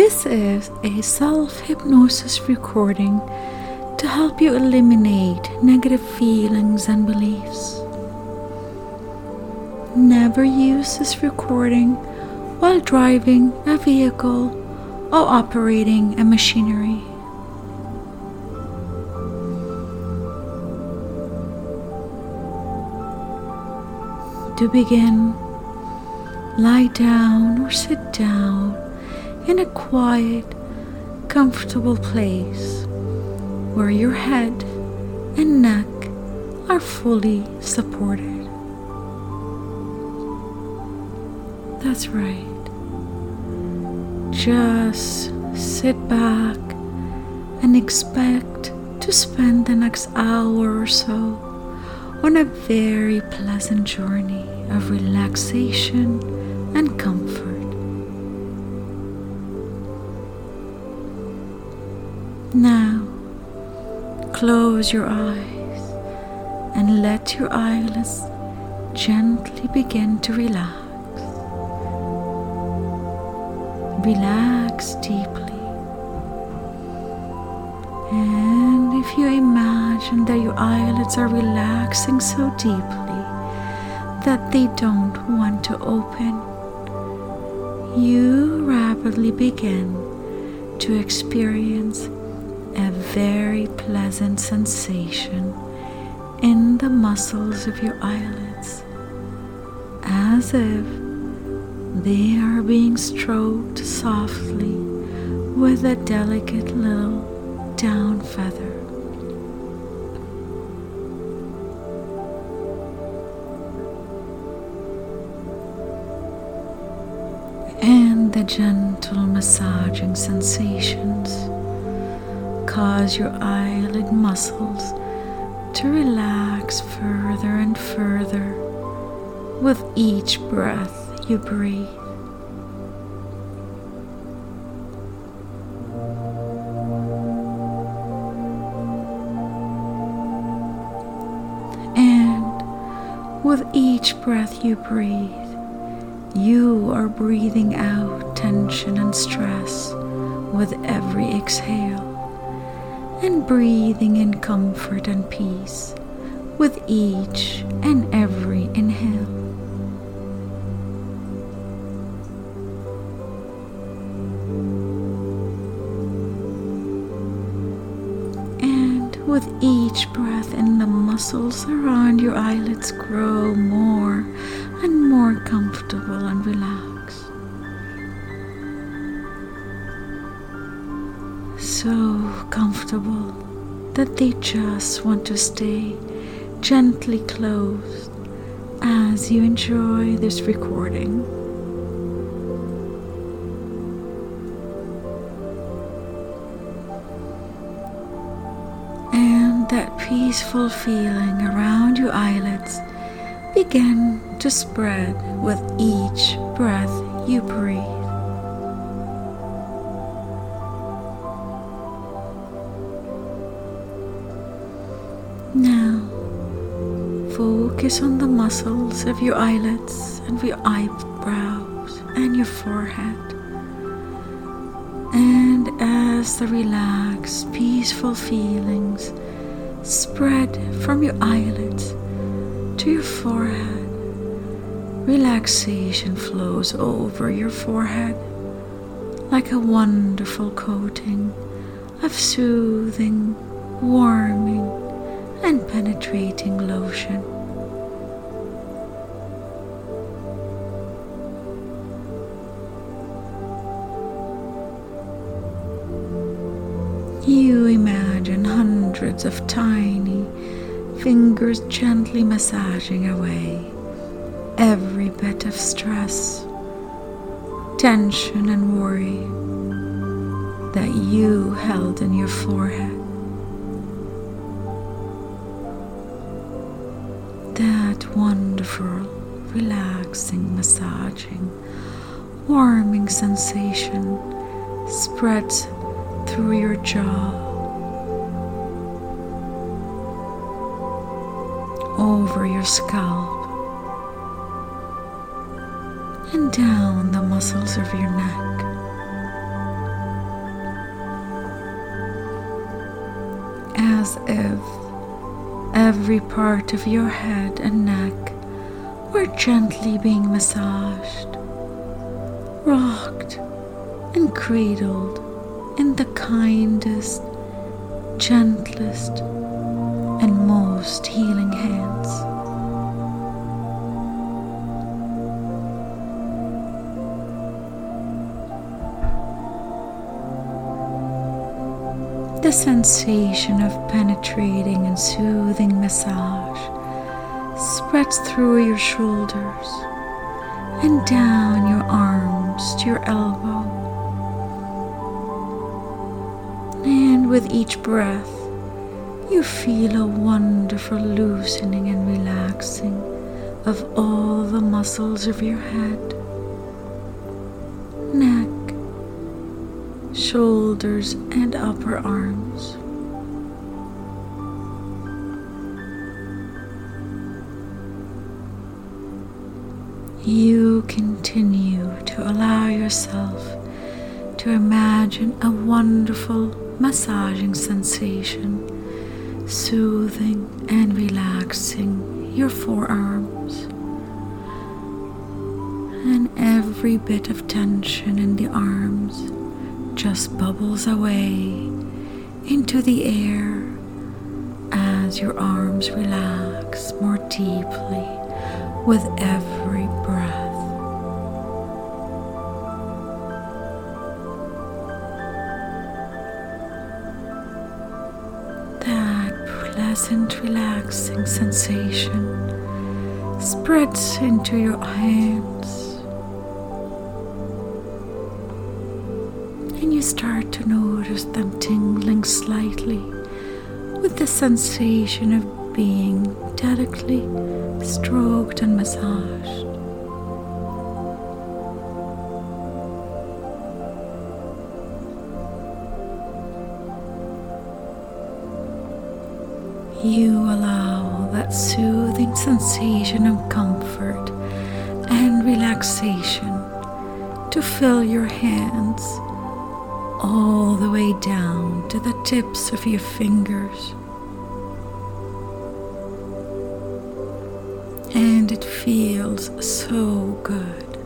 This is a self hypnosis recording to help you eliminate negative feelings and beliefs. Never use this recording while driving a vehicle or operating a machinery. To begin, lie down or sit down in a quiet, comfortable place where your head and neck are fully supported. That's right. Just sit back and expect to spend the next hour or so on a very pleasant journey of relaxation close your eyes and let your eyelids gently begin to relax. Relax deeply. And if you imagine that your eyelids are relaxing so deeply that they don't want to open, you rapidly begin to experience very pleasant sensation in the muscles of your eyelids, as if they are being stroked softly with a delicate little down feather. And the gentle massaging sensations cause your eyelid muscles to relax further and further with each breath you breathe. And with each breath you breathe, you are breathing out tension and stress with every exhale and breathing in comfort and peace with each and every inhale. And with each breath in the muscles around your eyelids grow more and more comfortable and relaxed. That they just want to stay gently closed as you enjoy this recording. And that peaceful feeling around your eyelids begin to spread with each breath you breathe. Focus on the muscles of your eyelids and your eyebrows and your forehead. And as the relaxed, peaceful feelings spread from your eyelids to your forehead, relaxation flows over your forehead like a wonderful coating of soothing, warming, and penetrating lotion. You imagine hundreds of tiny fingers gently massaging away every bit of stress, tension, and worry that you held in your forehead. wonderful, relaxing, massaging, warming sensation spreads through your jaw, over your scalp, and down the muscles of your neck. As if every part of your head and neck were gently being massaged, rocked, and cradled in the kindest, gentlest, and most healing hands. The sensation of penetrating and soothing massage spreads through your shoulders and down your arms to your elbow. And with each breath, you feel a wonderful loosening and relaxing of all the muscles of your head, shoulders, and upper arms. You continue to allow yourself to imagine a wonderful massaging sensation soothing and relaxing your forearms. And every bit of tension in the arms just bubbles away into the air as your arms relax more deeply with every breath. That pleasant, relaxing sensation spreads into your hands. Sensation of being delicately stroked and massaged. You allow that soothing sensation of comfort and relaxation to fill your hands all the way down to the tips of your fingers. And it feels so good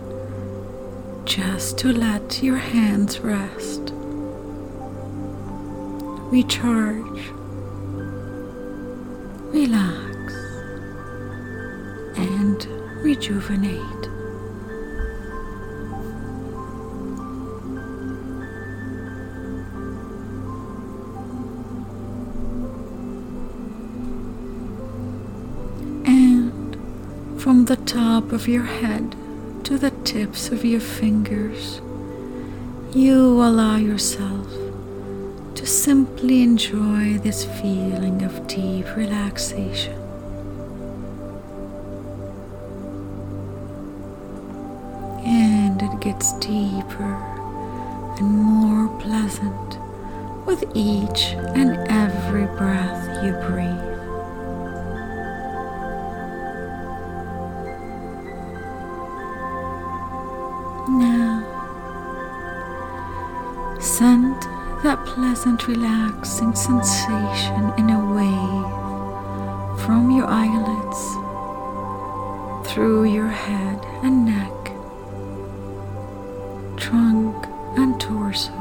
just to let your hands rest, recharge. Relax, and rejuvenate. From the top of your head to the tips of your fingers, you allow yourself to simply enjoy this feeling of deep relaxation. And it gets deeper and more pleasant with each and every breath you breathe. Pleasant, relaxing sensation in a wave from your eyelids through your head and neck, trunk and torso,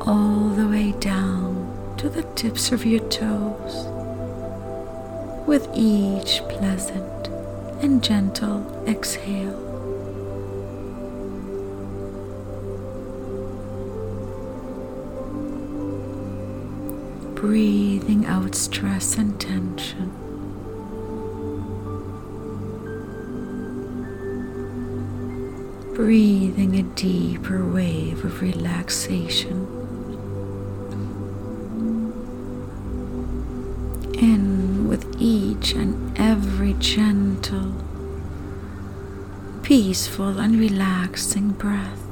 all the way down to the tips of your toes, with each pleasant and gentle exhale. Breathing out stress and tension. Breathing a deeper wave of relaxation. In with each and every gentle, peaceful, and relaxing breath.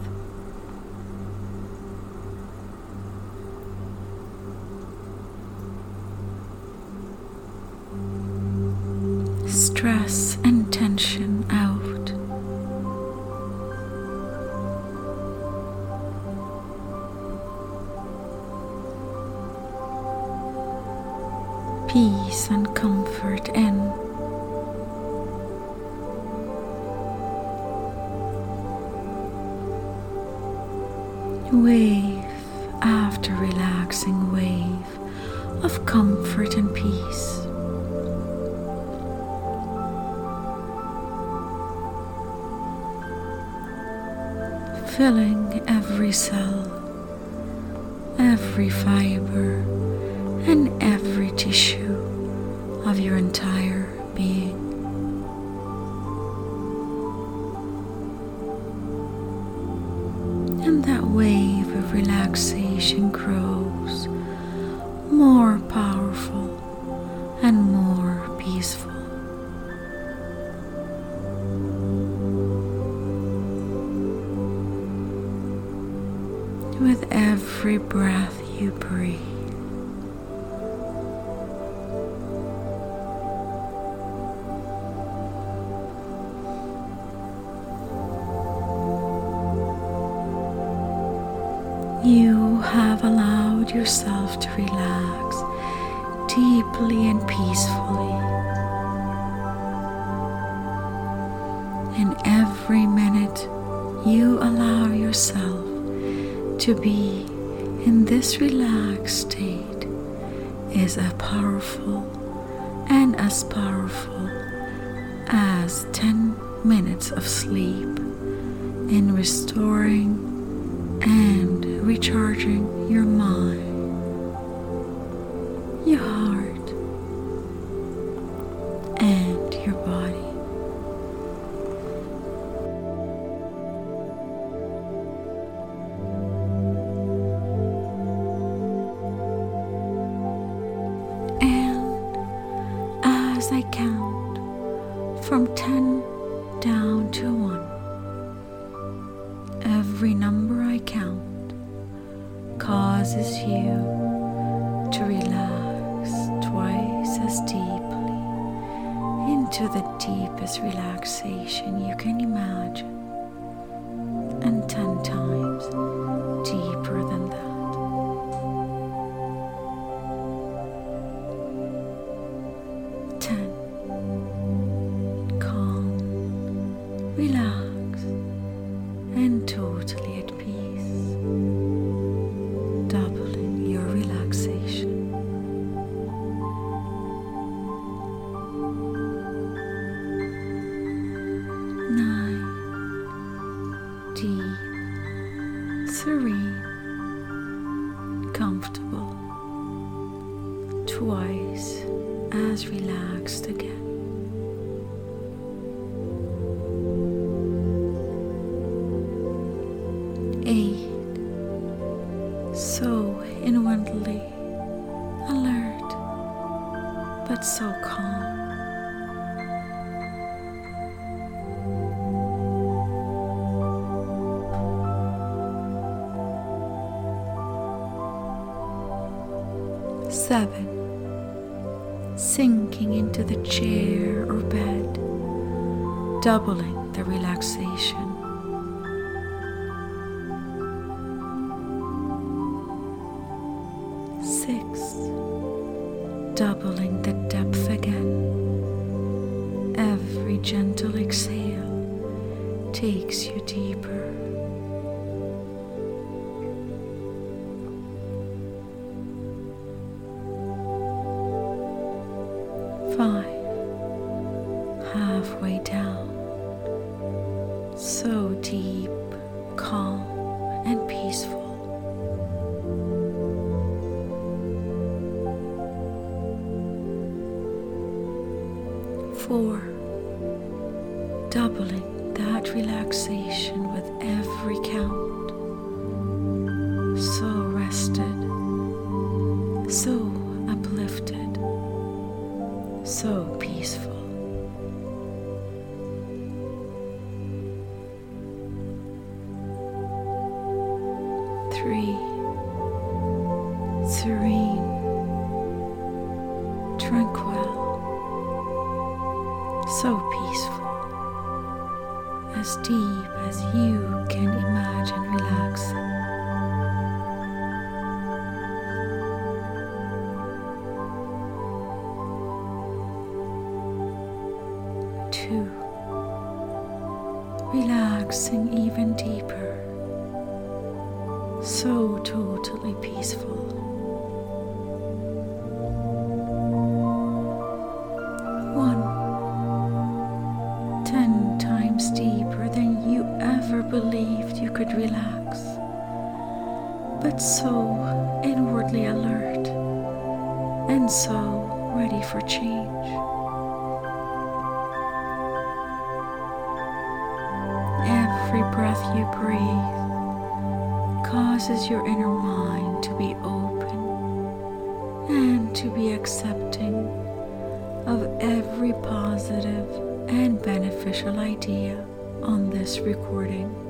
You have allowed yourself to relax deeply and peacefully. And every minute you allow yourself to be in this relaxed state is a powerful and as powerful as 10 minutes of sleep in restoring and recharging your mind. comfortable, twice as relaxed again. seven, sinking into the chair or bed, doubling. as deep as you can imagine relaxing. Two, relaxing for change. Every breath you breathe causes your inner mind to be open and to be accepting of every positive and beneficial idea on this recording.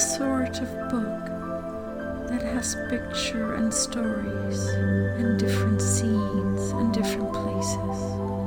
sort of book that has picture and stories and different scenes and different places.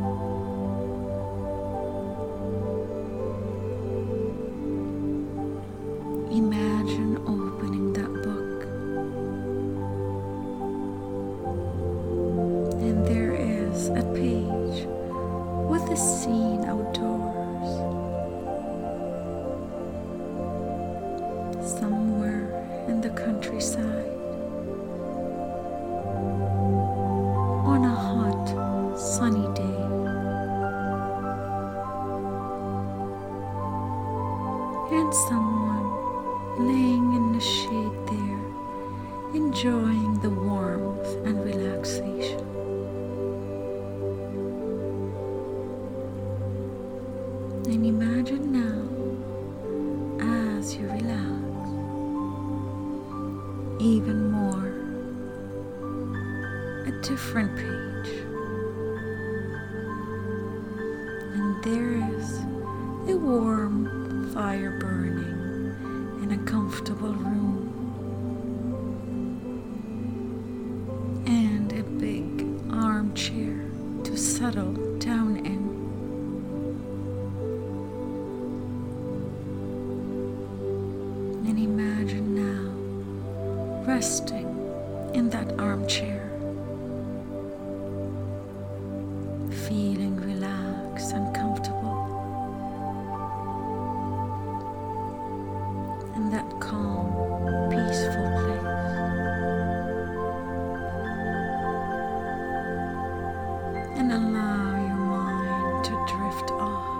allow your mind to drift off.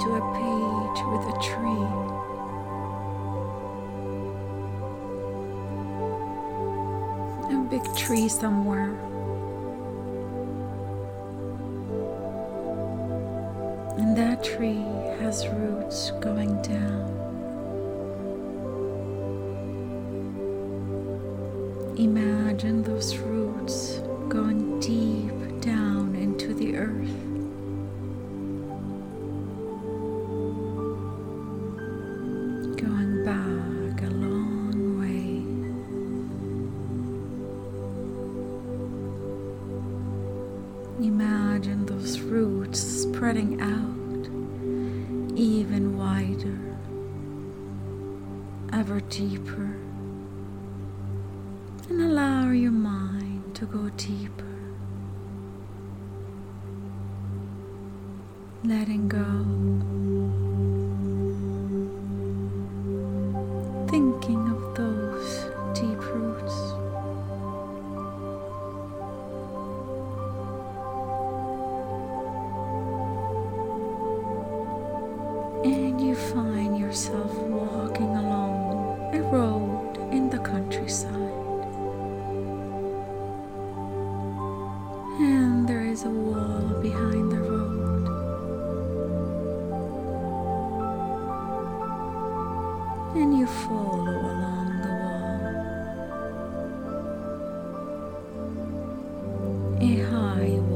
To a page with a tree. A big tree somewhere. high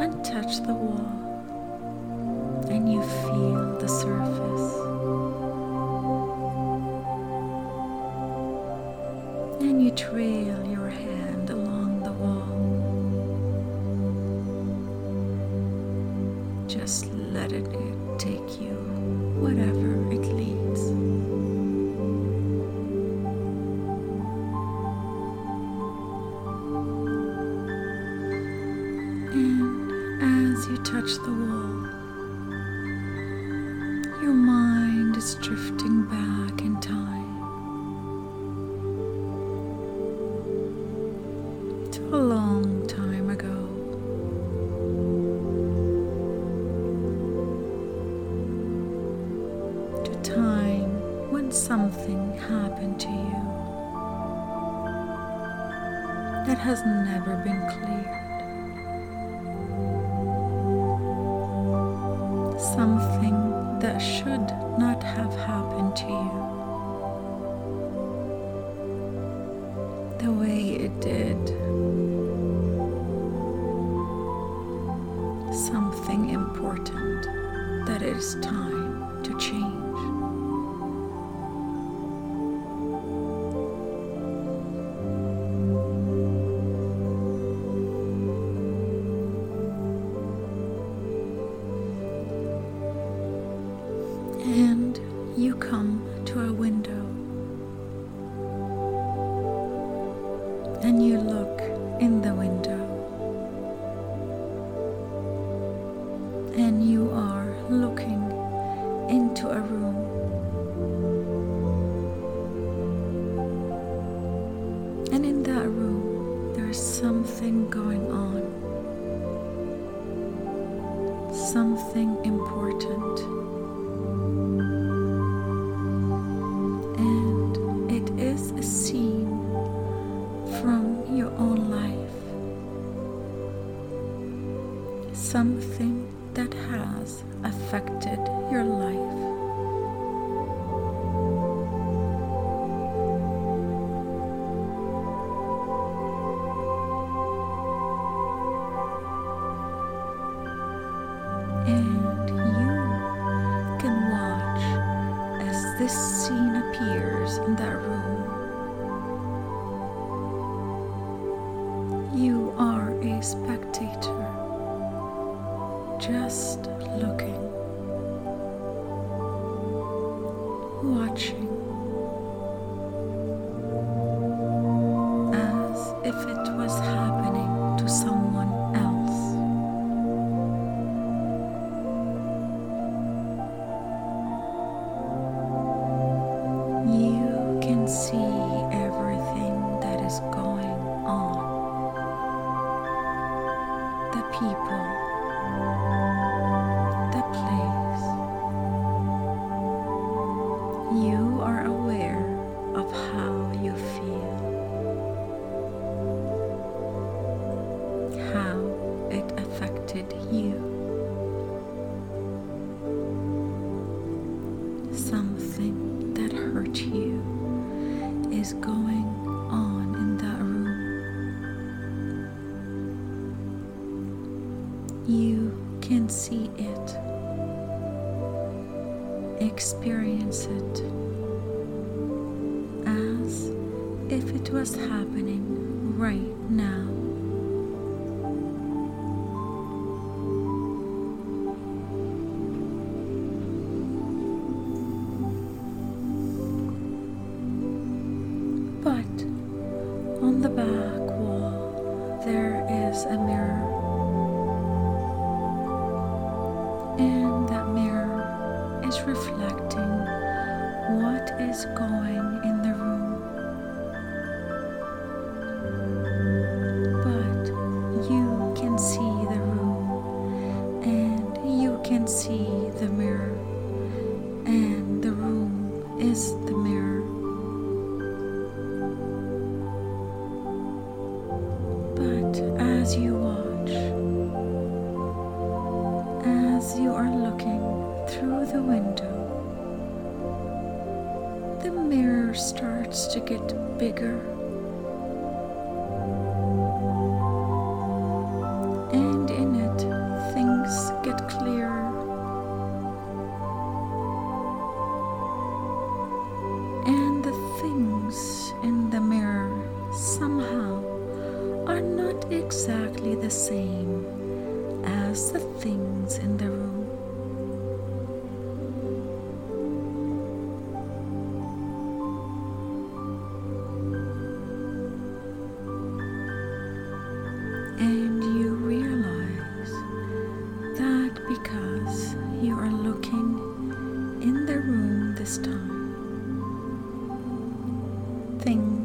and touch the wall, and you feel the surface. And you trail Something going on, something can see it, experience it as if it was happening right now.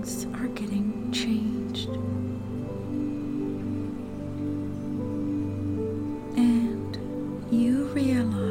things are getting changed. And you realize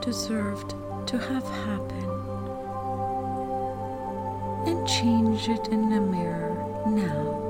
deserved to have happen and change it in the mirror now.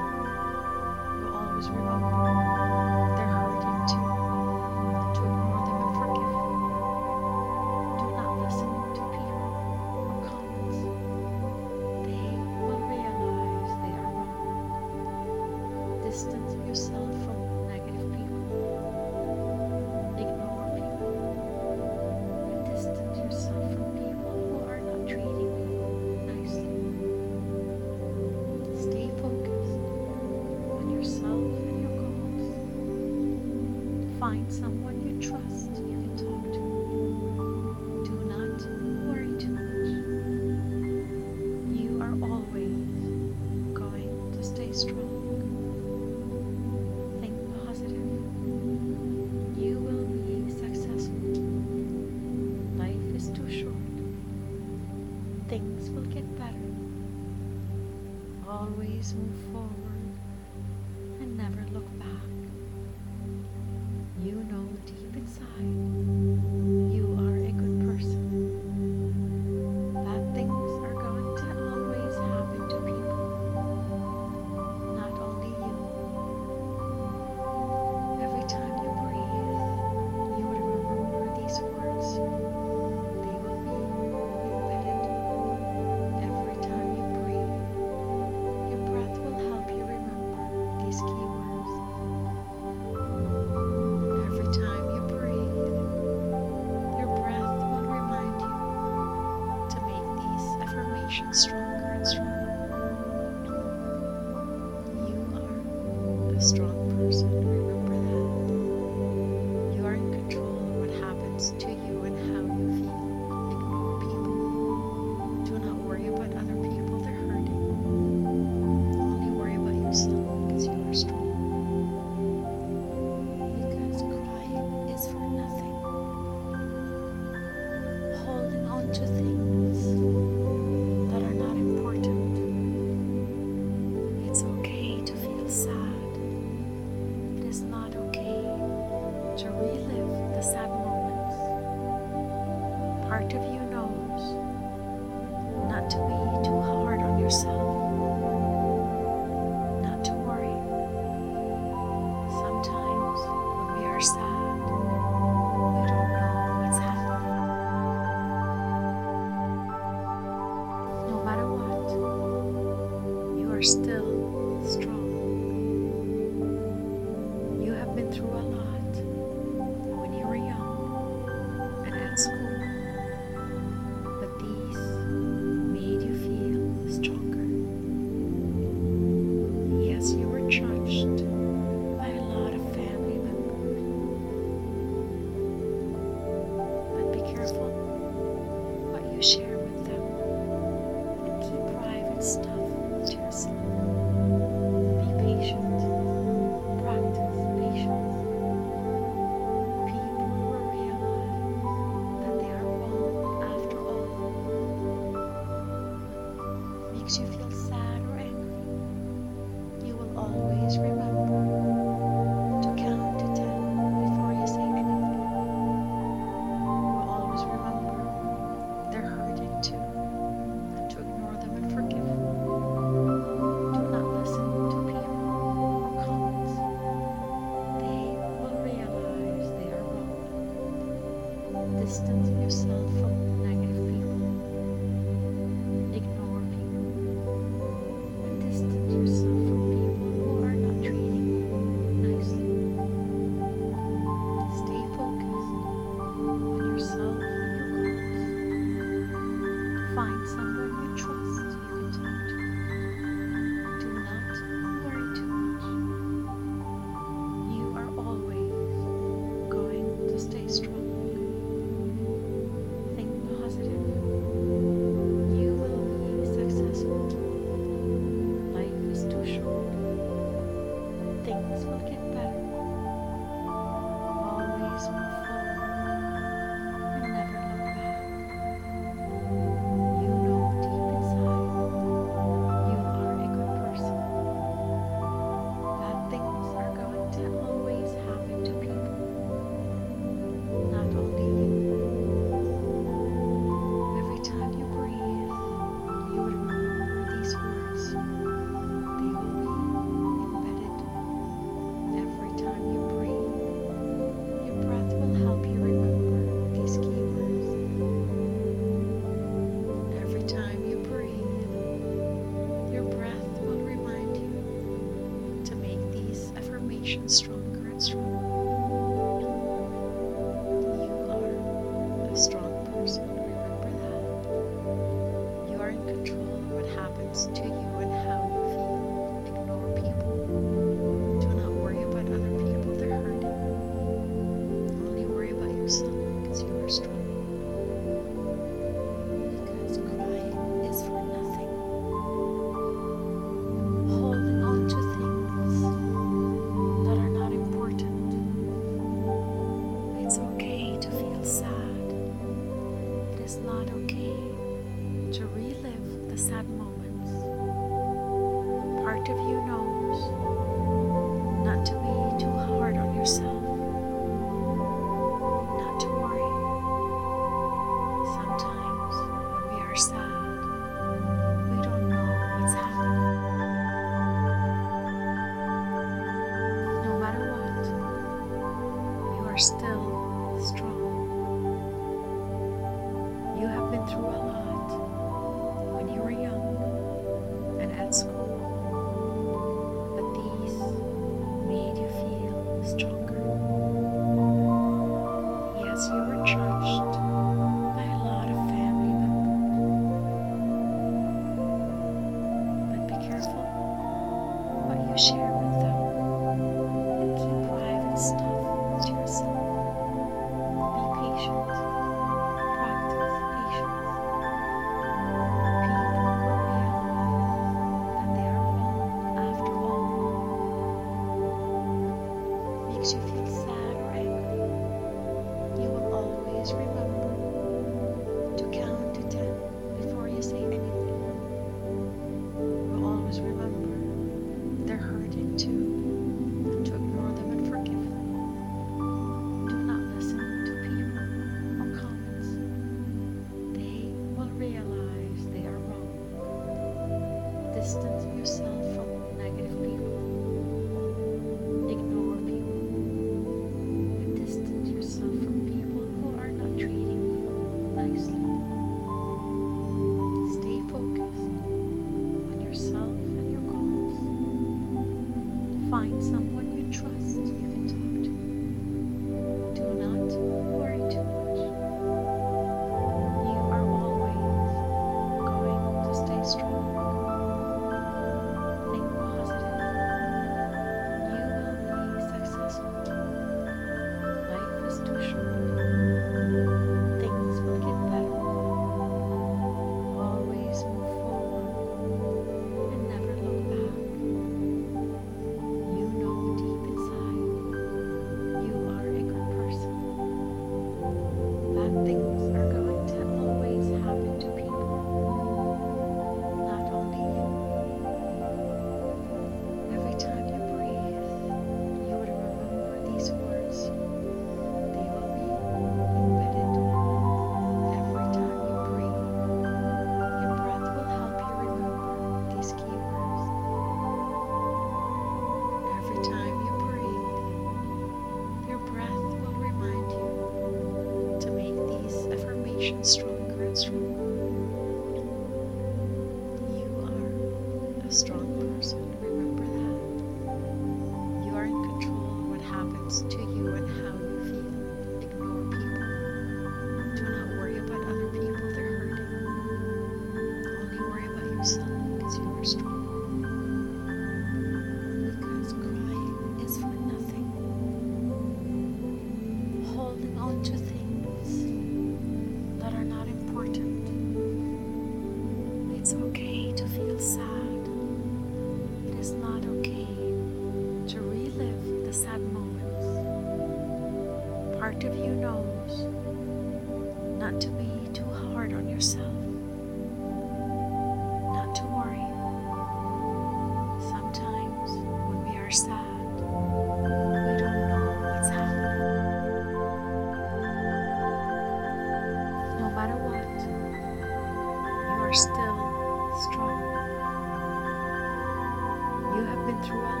You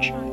church.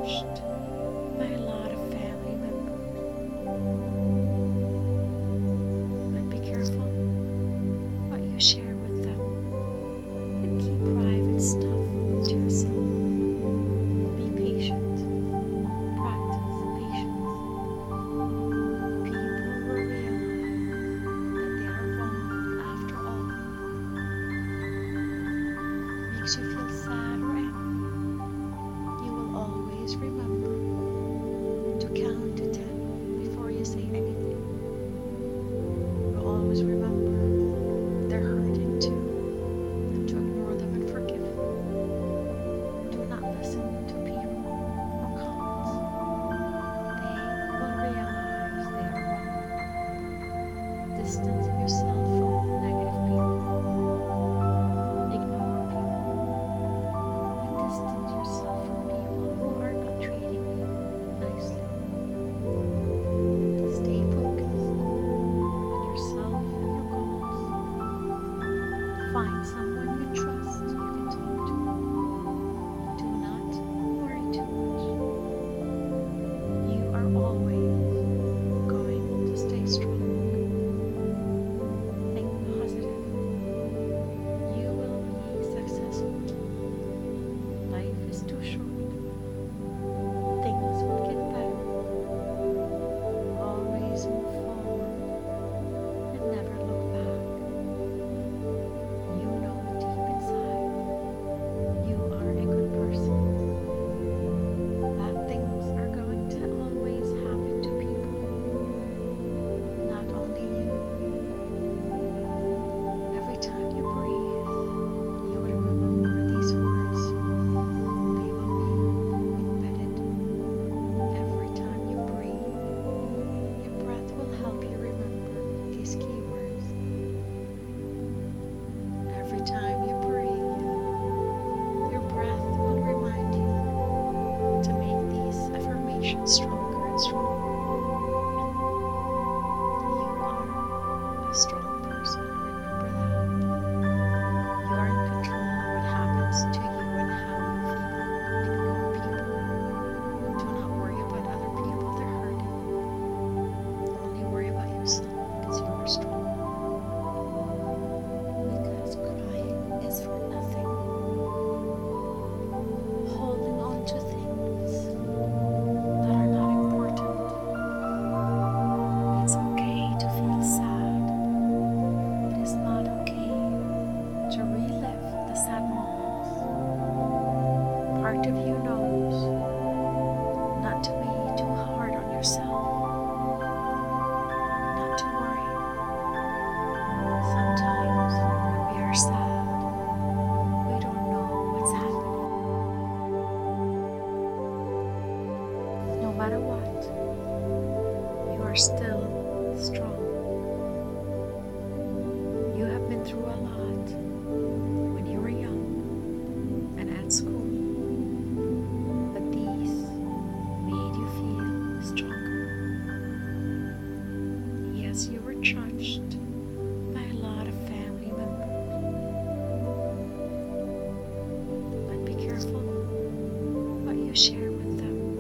share with them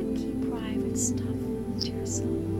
and keep private stuff to yourself.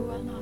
too well.